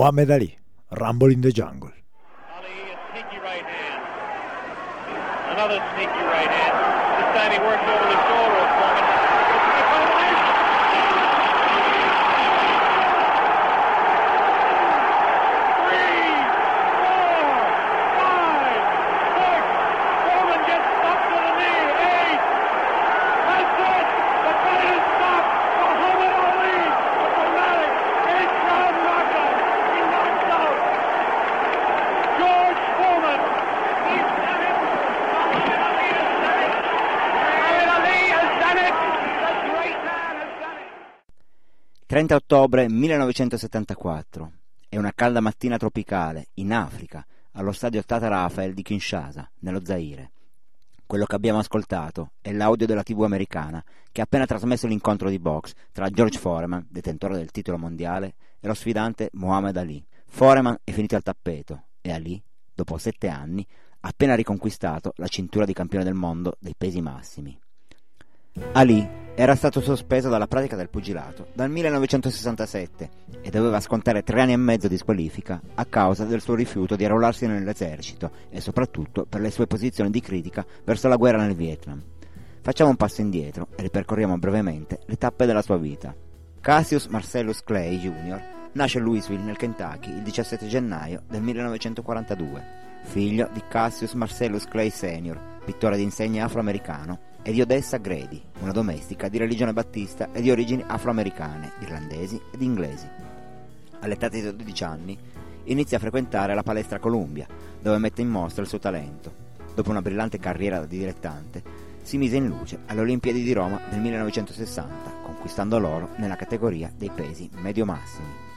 Muhammad Ali, Rumble in the Jungle. Ali, sneaky right hand. Another sneaky right hand. This time he works over the shoulder 30 ottobre 1974. È una calda mattina tropicale, in Africa, allo stadio Tata Rafael di Kinshasa, nello Zaire. Quello che abbiamo ascoltato è l'audio della TV americana che ha appena trasmesso l'incontro di box tra George Foreman, detentore del titolo mondiale, e lo sfidante Muhammad Ali. Foreman è finito al tappeto e Ali, dopo sette anni, ha appena riconquistato la cintura di campione del mondo dei pesi massimi. Ali era stato sospeso dalla pratica del pugilato dal 1967 e doveva scontare tre anni e mezzo di squalifica a causa del suo rifiuto di arruolarsi nell'esercito e soprattutto per le sue posizioni di critica verso la guerra nel Vietnam. Facciamo un passo indietro e ripercorriamo brevemente le tappe della sua vita. Cassius Marcellus Clay Jr. nasce a Louisville, nel Kentucky, il 17 gennaio del 1942, figlio di Cassius Marcellus Clay Sr., pittore di insegna afroamericano, e di Odessa Grady, una domestica di religione battista e di origini afroamericane, irlandesi ed inglesi. All'età di 12 anni inizia a frequentare la palestra Columbia, dove mette in mostra il suo talento. Dopo una brillante carriera di dilettante, si mise in luce alle Olimpiadi di Roma del 1960, conquistando l'oro nella categoria dei pesi medio-massimi.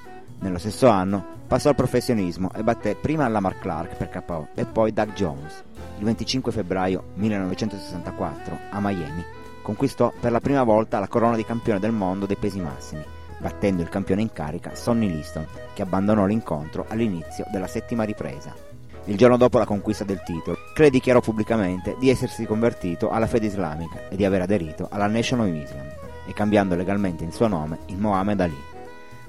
Nello stesso anno passò al professionismo e batté prima Lamar Clark per KO e poi Doug Jones. Il 25 febbraio 1964 a Miami conquistò per la prima volta la corona di campione del mondo dei pesi massimi, battendo il campione in carica Sonny Liston, che abbandonò l'incontro all'inizio della settima ripresa. Il giorno dopo la conquista del titolo, Clay dichiarò pubblicamente di essersi convertito alla fede islamica e di aver aderito alla Nation of Islam, e cambiando legalmente il suo nome in Mohammed Ali.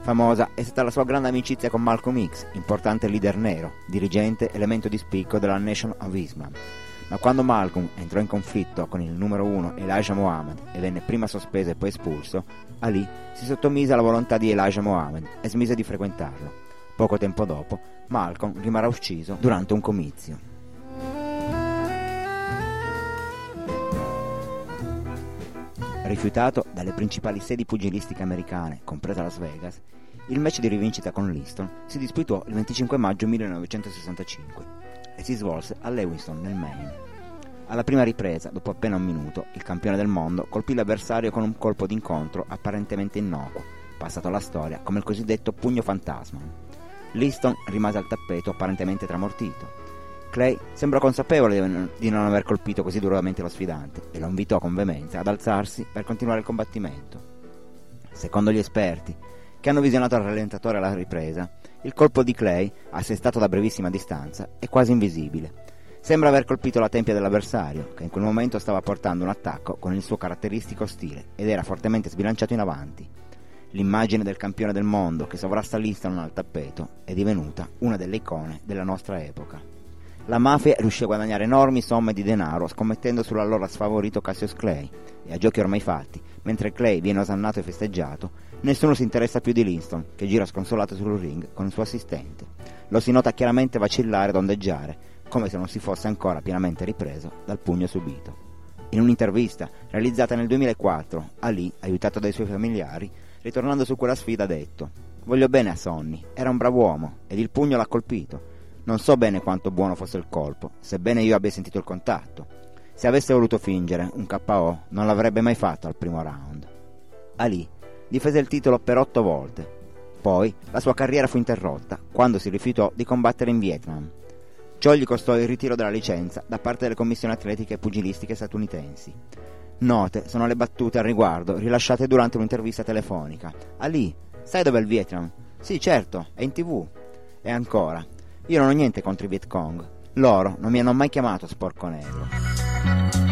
Famosa è stata la sua grande amicizia con Malcolm X, importante leader nero, dirigente elemento di spicco della Nation of Islam. Ma quando Malcolm entrò in conflitto con il numero uno Elijah Muhammad e venne prima sospeso e poi espulso, Ali si sottomise alla volontà di Elijah Muhammad e smise di frequentarlo. Poco tempo dopo, Malcolm rimarrà ucciso durante un comizio. Rifiutato dalle principali sedi pugilistiche americane, compresa Las Vegas, il match di rivincita con Liston si disputò il 25 maggio 1965 e si svolse a Lewiston, nel Maine. Alla prima ripresa, dopo appena un minuto, il campione del mondo colpì l'avversario con un colpo d'incontro apparentemente innocuo, passato alla storia come il cosiddetto pugno fantasma. Liston rimase al tappeto apparentemente tramortito. Clay sembrò consapevole di non- aver colpito così duramente lo sfidante e lo invitò con veemenza ad alzarsi per continuare il combattimento. Secondo gli esperti, che hanno visionato al rallentatore alla ripresa, il colpo di Clay, assestato da brevissima distanza, è quasi invisibile. Sembra aver colpito la tempia dell'avversario, che in quel momento stava portando un attacco con il suo caratteristico stile ed era fortemente sbilanciato in avanti. L'immagine del campione del mondo che sovrasta Liston al tappeto è divenuta una delle icone della nostra epoca. La mafia riuscì a guadagnare enormi somme di denaro scommettendo sull'allora sfavorito Cassius Clay e a giochi ormai fatti, mentre Clay viene osannato e festeggiato, nessuno si interessa più di Linston, che gira sconsolato sul ring con il suo assistente. Lo si nota chiaramente vacillare ed ondeggiare, come se non si fosse ancora pienamente ripreso dal pugno subito. In un'intervista realizzata nel 2004, Ali, aiutato dai suoi familiari, ritornando su quella sfida ha detto «Voglio bene a Sonny, era un bravo uomo ed il pugno l'ha colpito. Non so bene quanto buono fosse il colpo, sebbene io abbia sentito il contatto. Se avesse voluto fingere un KO non l'avrebbe mai fatto al primo round». Ali difese il titolo per otto volte. Poi la sua carriera fu interrotta quando si rifiutò di combattere in Vietnam. Ciò gli costò il ritiro della licenza da parte delle commissioni atletiche e pugilistiche statunitensi. Note sono le battute al riguardo rilasciate durante un'intervista telefonica. Ali, sai dov'è il Vietnam? Sì, certo, è in tv. E ancora, io non ho niente contro i Viet Cong. Loro non mi hanno mai chiamato sporco negro.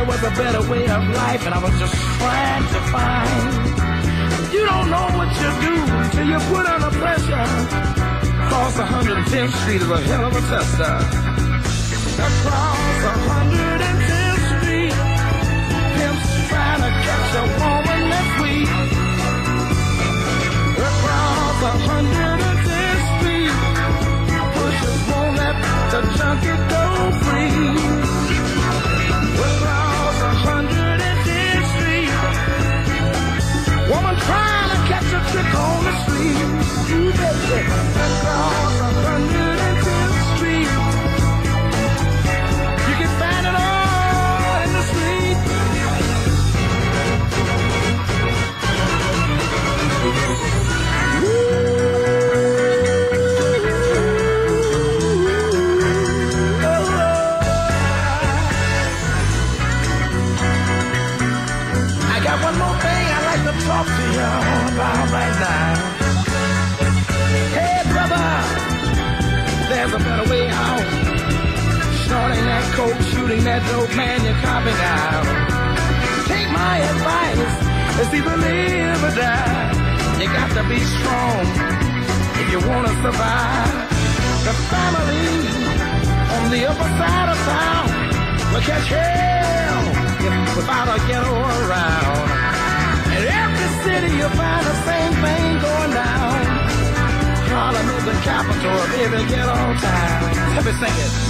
There was a better way of life, and I was just trying to find. You don't know what you do till you put under pressure. Across 110th Street is a hell of a tester. Across 110th Street, pimps trying to catch a woman that's weak. Across 110th Street, pushers won't let the junkie go free. Trying to catch a trick on the street. You baby, across 110th Snorting shooting that dope, man, you're copping out. Take my advice, it's either live or die. You got to be strong if you want to survive. The family on the upper side of town will catch hell without a ghetto around. In every city you'll find the same thing going down. Harlem is the capital of every ghetto town. Let me sing it.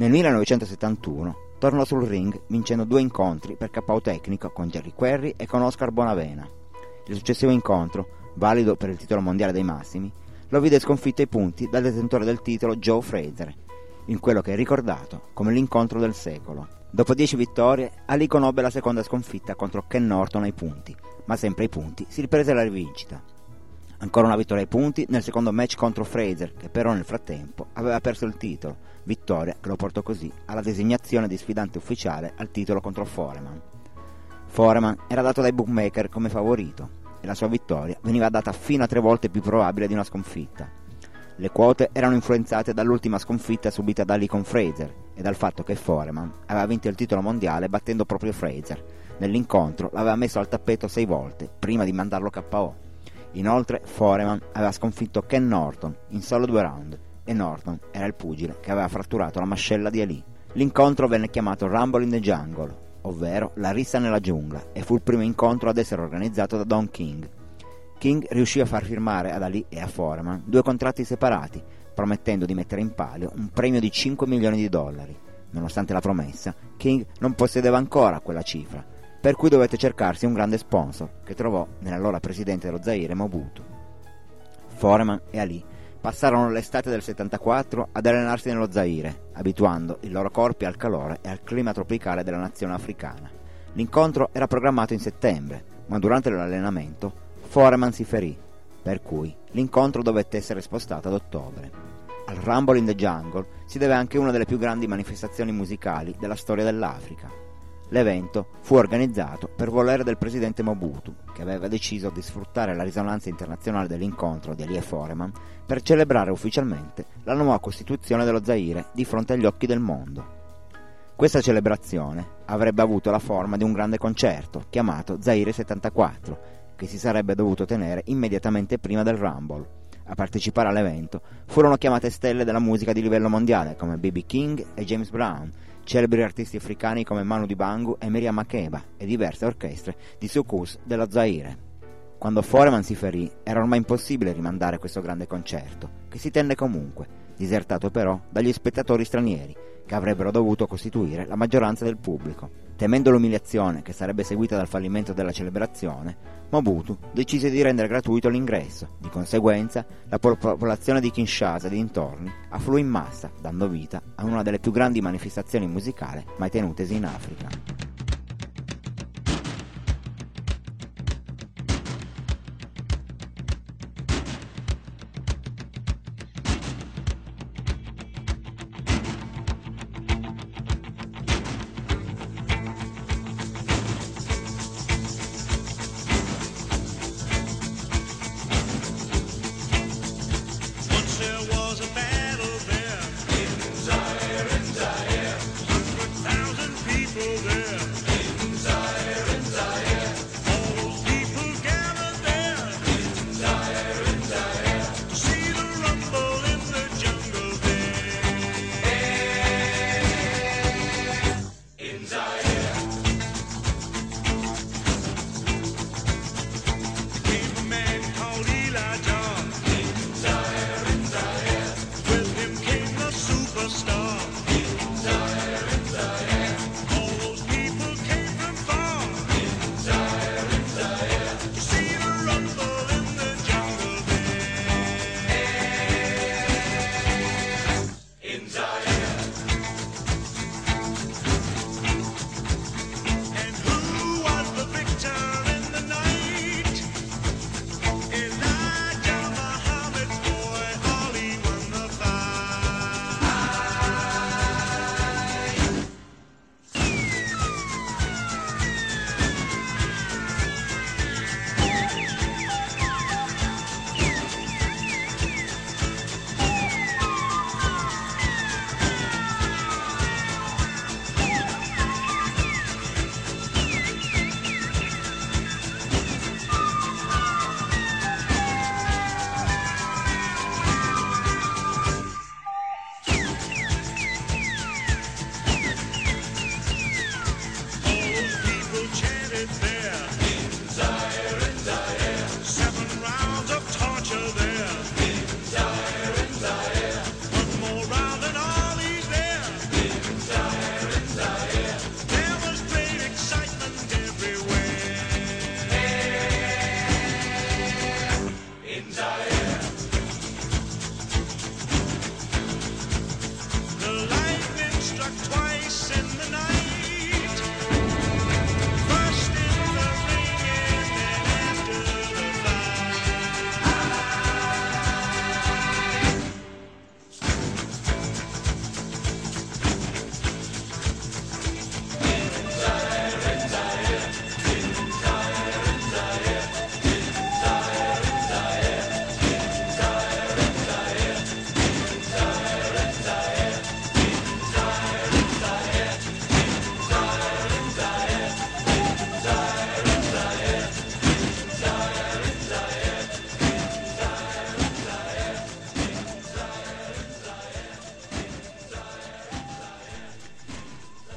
Nel 1971 tornò sul ring vincendo due incontri per KO tecnico con Jerry Querry e con Oscar Bonavena. Il successivo incontro, valido per il titolo mondiale dei massimi, lo vide sconfitto ai punti dal detentore del titolo Joe Fraser, in quello che è ricordato come l'incontro del secolo. Dopo dieci vittorie, Ali conobbe la seconda sconfitta contro Ken Norton ai punti, ma sempre ai punti si riprese la rivincita. Ancora una vittoria ai punti nel secondo match contro Fraser, che però nel frattempo aveva perso il titolo, vittoria che lo portò così alla designazione di sfidante ufficiale al titolo contro Foreman. Foreman era dato dai bookmaker come favorito e la sua vittoria veniva data fino a tre volte più probabile di una sconfitta. Le quote erano influenzate dall'ultima sconfitta subita da Ali con Fraser e dal fatto che Foreman aveva vinto il titolo mondiale battendo proprio Fraser, Nell'incontro l'aveva messo al tappeto sei volte prima di mandarlo KO. Inoltre Foreman aveva sconfitto Ken Norton in solo due round e Norton era il pugile che aveva fratturato la mascella di Ali. L'incontro venne chiamato Rumble in the Jungle, ovvero la rissa nella giungla, e fu il primo incontro ad essere organizzato da Don King. King riuscì a far firmare ad Ali e a Foreman due contratti separati, promettendo di mettere in palio un premio di 5 milioni di dollari. Nonostante la promessa, King non possedeva ancora quella cifra, per cui dovette cercarsi un grande sponsor, che trovò nell'allora presidente dello Zaire Mobutu. Foreman e Ali passarono l'estate del 74 ad allenarsi nello Zaire, abituando i loro corpi al calore e al clima tropicale della nazione africana. L'incontro era programmato in settembre, ma durante l'allenamento Foreman si ferì, per cui l'incontro dovette essere spostato ad ottobre. Al Rumble in the Jungle si deve anche una delle più grandi manifestazioni musicali della storia dell'Africa. L'evento fu organizzato per volere del presidente Mobutu, che aveva deciso di sfruttare la risonanza internazionale dell'incontro di Ali e Foreman per celebrare ufficialmente la nuova costituzione dello Zaire di fronte agli occhi del mondo. Questa celebrazione avrebbe avuto la forma di un grande concerto chiamato Zaire 74, che si sarebbe dovuto tenere immediatamente prima del Rumble. A partecipare all'evento furono chiamate stelle della musica di livello mondiale come B.B. King e James Brown, celebri artisti africani come Manu Dibangu e Miriam Makeba e diverse orchestre di soukous dello Zaire. Quando Foreman si ferì era ormai impossibile rimandare questo grande concerto, che si tenne comunque, disertato però dagli spettatori stranieri, che avrebbero dovuto costituire la maggioranza del pubblico. Temendo l'umiliazione che sarebbe seguita dal fallimento della celebrazione, Mobutu decise di rendere gratuito l'ingresso. Di conseguenza, la popolazione di Kinshasa e dintorni affluì in massa, dando vita a una delle più grandi manifestazioni musicali mai tenutesi in Africa.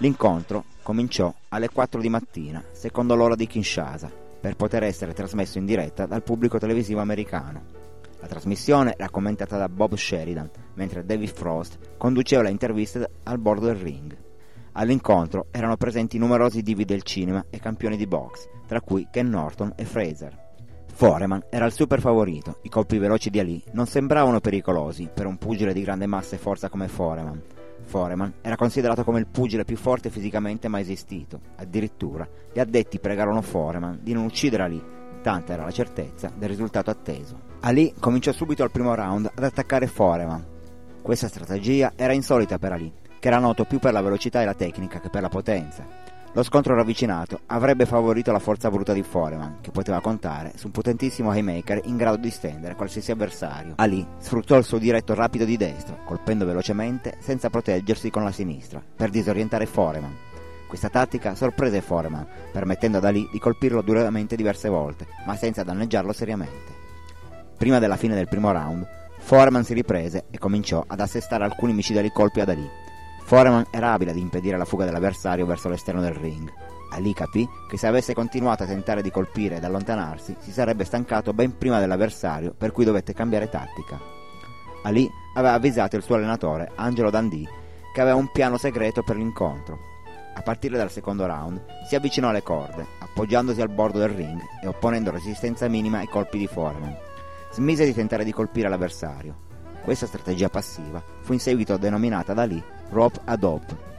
L'incontro cominciò alle 4 di mattina, secondo l'ora di Kinshasa, per poter essere trasmesso in diretta dal pubblico televisivo americano. La trasmissione era commentata da Bob Sheridan, mentre David Frost conduceva le interviste al bordo del ring. All'incontro erano presenti numerosi divi del cinema e campioni di box, tra cui Ken Norton e Fraser. Foreman era il super favorito, i colpi veloci di Ali non sembravano pericolosi per un pugile di grande massa e forza come Foreman. Foreman era considerato come il pugile più forte fisicamente mai esistito. Addirittura gli addetti pregarono Foreman di non uccidere Ali, tanta era la certezza del risultato atteso. Ali cominciò subito al primo round ad attaccare Foreman. Questa strategia era insolita per Ali, che era noto più per la velocità e la tecnica che per la potenza. Lo scontro ravvicinato avrebbe favorito la forza bruta di Foreman, che poteva contare su un potentissimo haymaker in grado di stendere qualsiasi avversario. Ali sfruttò il suo diretto rapido di destra, colpendo velocemente senza proteggersi con la sinistra, per disorientare Foreman. Questa tattica sorprese Foreman, permettendo ad Ali di colpirlo duramente diverse volte, ma senza danneggiarlo seriamente. Prima della fine del primo round, Foreman si riprese e cominciò ad assestare alcuni micidiali colpi ad Ali. Foreman era abile ad impedire la fuga dell'avversario verso l'esterno del ring. Ali capì che se avesse continuato a tentare di colpire ed allontanarsi, si sarebbe stancato ben prima dell'avversario, per cui dovette cambiare tattica. Ali aveva avvisato il suo allenatore, Angelo Dundee, che aveva un piano segreto per l'incontro. A partire dal secondo round si avvicinò alle corde, appoggiandosi al bordo del ring e opponendo resistenza minima ai colpi di Foreman. Smise di tentare di colpire l'avversario. Questa strategia passiva fu in seguito denominata da lì rope ad hope.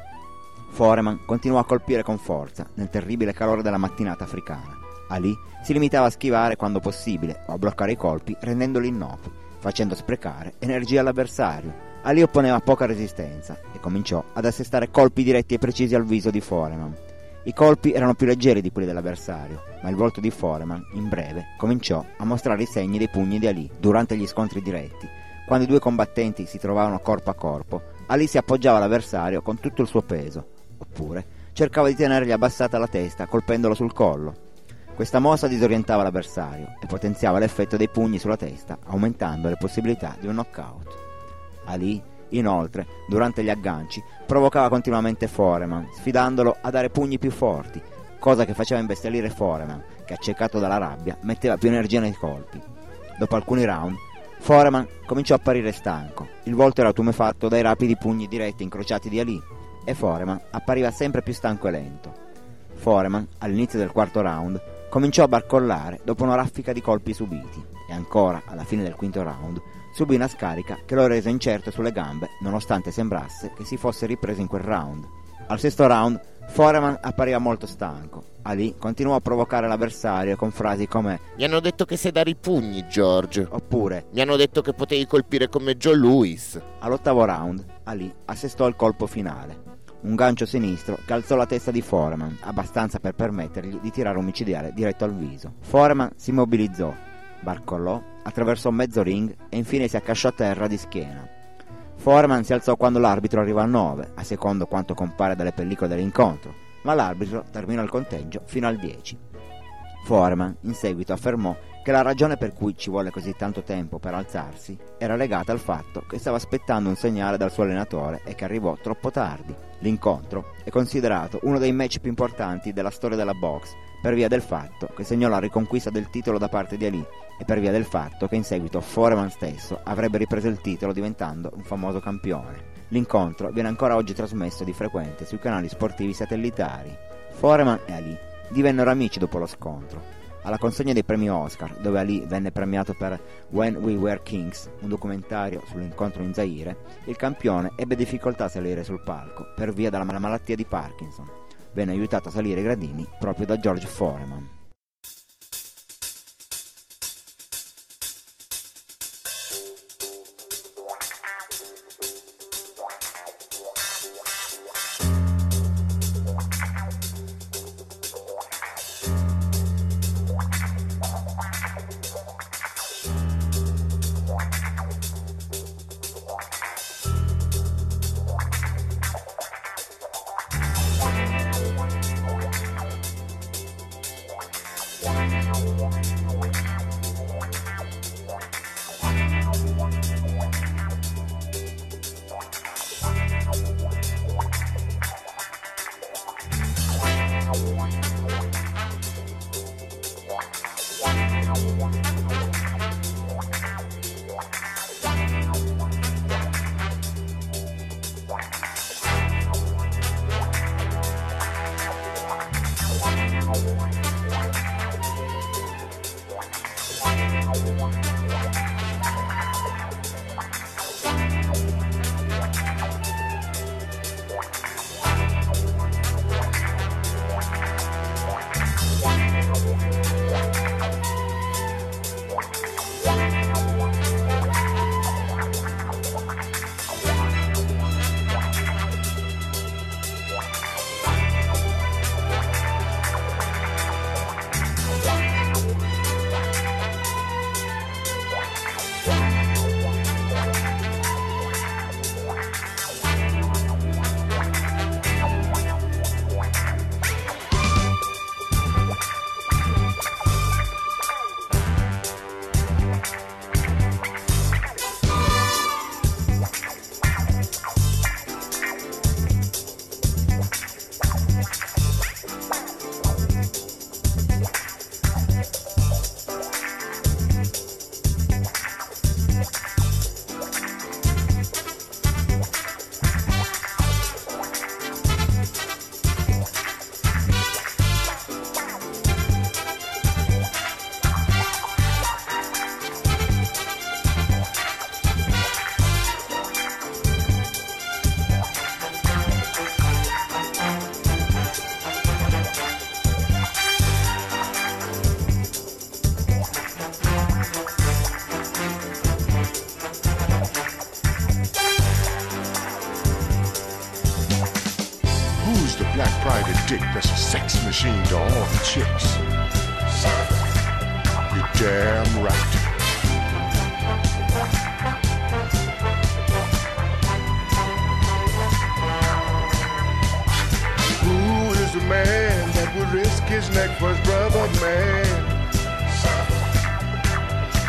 Foreman continuò a colpire con forza nel terribile calore della mattinata africana. Ali si limitava a schivare quando possibile o a bloccare i colpi rendendoli innocui, facendo sprecare energia all'avversario. Ali opponeva poca resistenza e cominciò ad assestare colpi diretti e precisi al viso di Foreman. I colpi erano più leggeri di quelli dell'avversario, ma il volto di Foreman, in breve, cominciò a mostrare i segni dei pugni di Ali durante gli scontri diretti. Quando i due combattenti si trovavano corpo a corpo, Ali si appoggiava all'avversario con tutto il suo peso, oppure cercava di tenergli abbassata la testa colpendolo sul collo. Questa mossa disorientava l'avversario e potenziava l'effetto dei pugni sulla testa, aumentando le possibilità di un knockout. Ali, inoltre, durante gli agganci, provocava continuamente Foreman, sfidandolo a dare pugni più forti, cosa che faceva imbestialire Foreman, che accecato dalla rabbia metteva più energia nei colpi. Dopo alcuni round, Foreman cominciò a apparire stanco, il volto era tumefatto dai rapidi pugni diretti incrociati di Ali, e Foreman appariva sempre più stanco e lento. Foreman, all'inizio del quarto round, cominciò a barcollare dopo una raffica di colpi subiti, e ancora, alla fine del quinto round, subì una scarica che lo rese incerto sulle gambe, nonostante sembrasse che si fosse ripreso in quel round. Al sesto round, Foreman appariva molto stanco. Ali continuò a provocare l'avversario con frasi come Mi hanno detto che sai dare i pugni, George. oppure Mi hanno detto che potevi colpire come Joe Louis. All'ottavo round, Ali assestò il colpo finale. Un gancio sinistro che alzò la testa di Foreman, abbastanza per permettergli di tirare un micidiale diretto al viso. Foreman si mobilizzò, barcollò, attraversò mezzo ring e infine si accasciò a terra di schiena. Foreman si alzò quando l'arbitro arrivò a 9, a secondo quanto compare dalle pellicole dell'incontro, ma l'arbitro terminò il conteggio fino al 10. Foreman in seguito affermò che la ragione per cui ci volle così tanto tempo per alzarsi era legata al fatto che stava aspettando un segnale dal suo allenatore e che arrivò troppo tardi. L'incontro è considerato uno dei match più importanti della storia della box per via del fatto che segnò la riconquista del titolo da parte di Ali e per via del fatto che in seguito Foreman stesso avrebbe ripreso il titolo diventando un famoso campione. L'incontro viene ancora oggi trasmesso di frequente sui canali sportivi satellitari. Foreman e Ali divennero amici dopo lo scontro. Alla consegna dei premi Oscar, dove Ali venne premiato per When We Were Kings, un documentario sull'incontro in Zaire, il campione ebbe difficoltà a salire sul palco per via della malattia di Parkinson. Venne aiutato a salire i gradini proprio da George Foreman. Damn right. Who is the man that would risk his neck for his brother, man?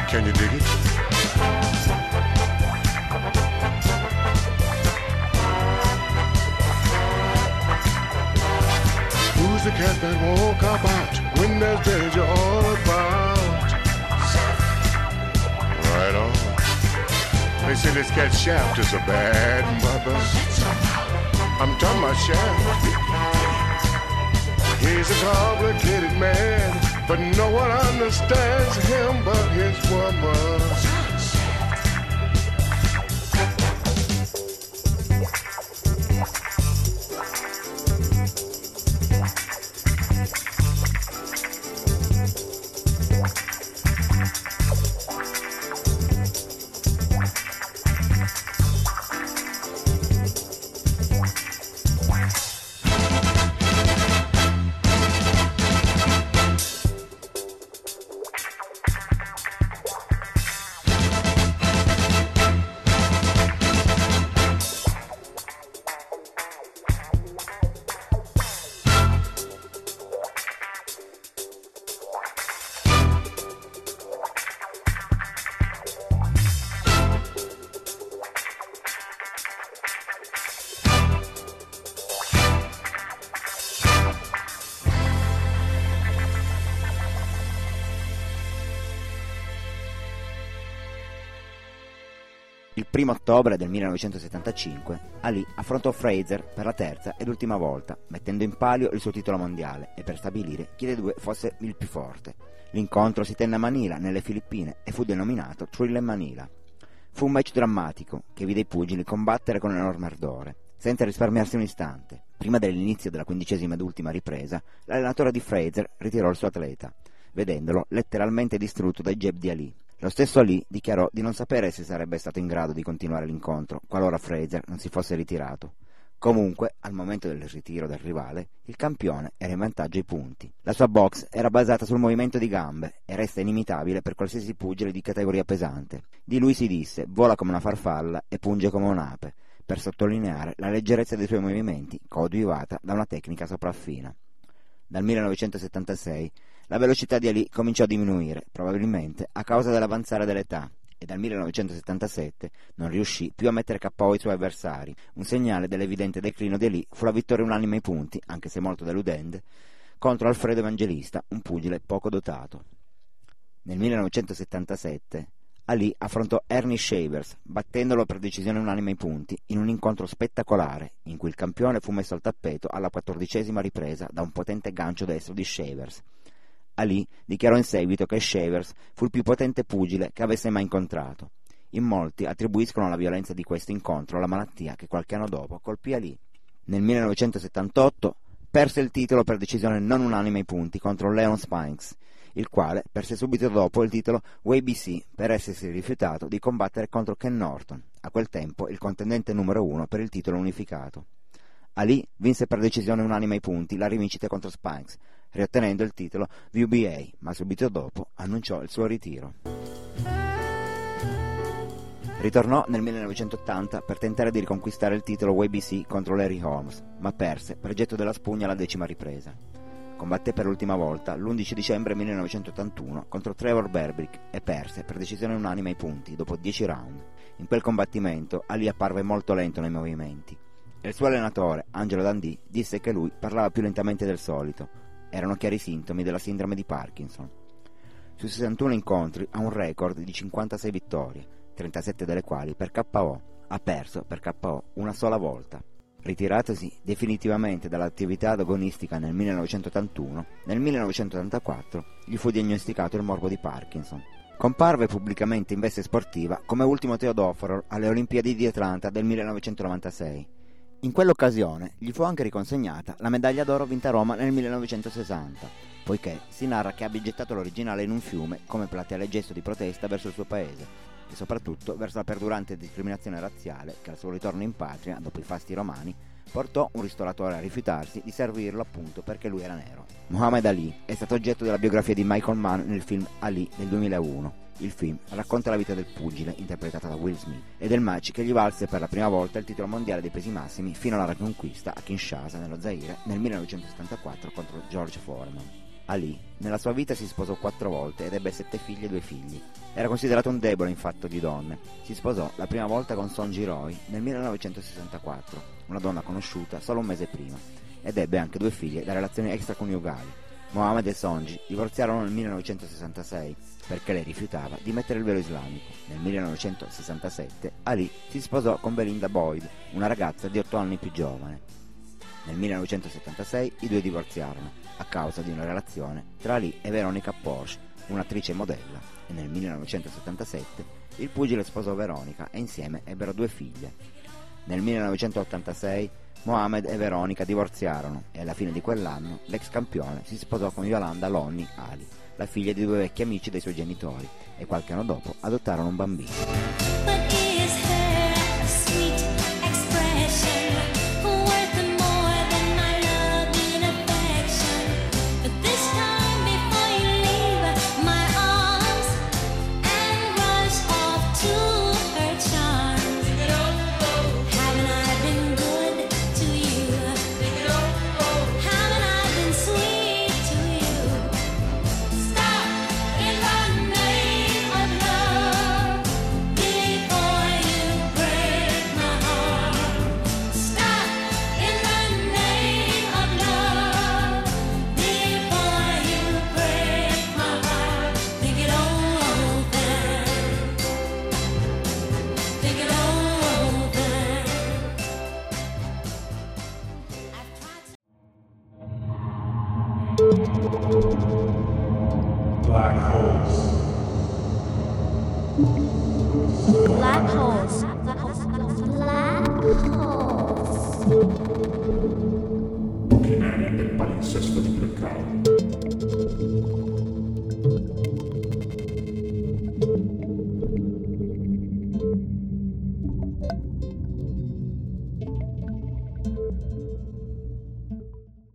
Can you dig it? Who's the cat that won't cop out when there's danger all about? Right on. They say this cat Shaft is a bad mother. I'm talking about Shaft. He's a complicated man, but no one understands him but his woman. Il primo ottobre del 1975 Ali affrontò Fraser per la terza ed ultima volta, mettendo in palio il suo titolo mondiale e per stabilire chi dei due fosse il più forte. L'incontro si tenne a Manila, nelle Filippine, e fu denominato Thriller Manila. Fu un match drammatico che vide i pugili combattere con enorme ardore, senza risparmiarsi un istante. Prima dell'inizio della quindicesima ed ultima ripresa, l'allenatore di Fraser ritirò il suo atleta, vedendolo letteralmente distrutto dai jab di Ali. Lo stesso Ali dichiarò di non sapere se sarebbe stato in grado di continuare l'incontro qualora Fraser non si fosse ritirato. Comunque, al momento del ritiro del rivale, il campione era in vantaggio ai punti. La sua box era basata sul movimento di gambe e resta inimitabile per qualsiasi pugile di categoria pesante. Di lui si disse vola come una farfalla e punge come un'ape, per sottolineare la leggerezza dei suoi movimenti, coadiuvata da una tecnica sopraffina. Dal 1976 la velocità di Ali cominciò a diminuire, probabilmente a causa dell'avanzare dell'età, e dal 1977 non riuscì più a mettere KO i suoi avversari. Un segnale dell'evidente declino di Ali fu la vittoria unanime ai punti, anche se molto deludente, contro Alfredo Evangelista, un pugile poco dotato. Nel 1977 Ali affrontò Ernie Shavers, battendolo per decisione unanime ai punti, in un incontro spettacolare, in cui il campione fu messo al tappeto alla quattordicesima ripresa da un potente gancio destro di Shavers. Ali dichiarò in seguito che Shavers fu il più potente pugile che avesse mai incontrato. In molti attribuiscono la violenza di questo incontro alla malattia che qualche anno dopo colpì Ali. Nel 1978 perse il titolo per decisione non unanime ai punti contro Leon Spinks, il quale perse subito dopo il titolo WBC per essersi rifiutato di combattere contro Ken Norton, a quel tempo il contendente numero uno per il titolo unificato. Ali vinse per decisione unanime ai punti la rivincita contro Spinks, riottenendo il titolo WBA, ma subito dopo annunciò il suo ritiro. Ritornò nel 1980 per tentare di riconquistare il titolo WBC contro Larry Holmes, ma perse per getto della spugna alla decima ripresa. Combatté per l'ultima volta l'11 dicembre 1981 contro Trevor Berbick e perse per decisione unanime ai punti dopo 10 round. In quel combattimento Ali apparve molto lento nei movimenti il suo allenatore, Angelo Dandì, disse che lui parlava più lentamente del solito. Erano chiari sintomi della sindrome di Parkinson. Su 61 incontri ha un record di 56 vittorie, 37 delle quali per KO. Ha perso per KO una sola volta. Ritiratosi definitivamente dall'attività agonistica nel 1981, nel 1984 gli fu diagnosticato il morbo di Parkinson. Comparve pubblicamente in veste sportiva come ultimo Teodoforo alle Olimpiadi di Atlanta del 1996. In quell'occasione gli fu anche riconsegnata la medaglia d'oro vinta a Roma nel 1960, poiché si narra che abbia gettato l'originale in un fiume come plateale gesto di protesta verso il suo paese e soprattutto verso la perdurante discriminazione razziale che al suo ritorno in patria, dopo i fasti romani, portò un ristoratore a rifiutarsi di servirlo appunto perché lui era nero. Muhammad Ali è stato oggetto della biografia di Michael Mann nel film Ali del 2001. Il film racconta la vita del pugile, interpretata da Will Smith, e del match che gli valse per la prima volta il titolo mondiale dei pesi massimi fino alla riconquista a Kinshasa, nello Zaire, nel 1974 contro George Foreman. Ali, nella sua vita si sposò quattro volte ed ebbe sette figli e due figli. Era considerato un debole in fatto di donne. Si sposò la prima volta con Sonji Roy nel 1964, una donna conosciuta solo un mese prima, ed ebbe anche due figlie da relazioni extraconiugali. Mohammed e Sonji divorziarono nel 1966 perché lei rifiutava di mettere il velo islamico. Nel 1967 Ali si sposò con Belinda Boyd, una ragazza di otto anni più giovane. Nel 1976 i due divorziarono a causa di una relazione tra Ali e Veronica Porsche, un'attrice modella, e nel 1977 il pugile sposò Veronica e insieme ebbero due figlie. Nel 1986 Mohamed e Veronica divorziarono e alla fine di quell'anno l'ex campione si sposò con Yolanda Lonni Ali, la figlia di due vecchi amici dei suoi genitori, e qualche anno dopo adottarono un bambino.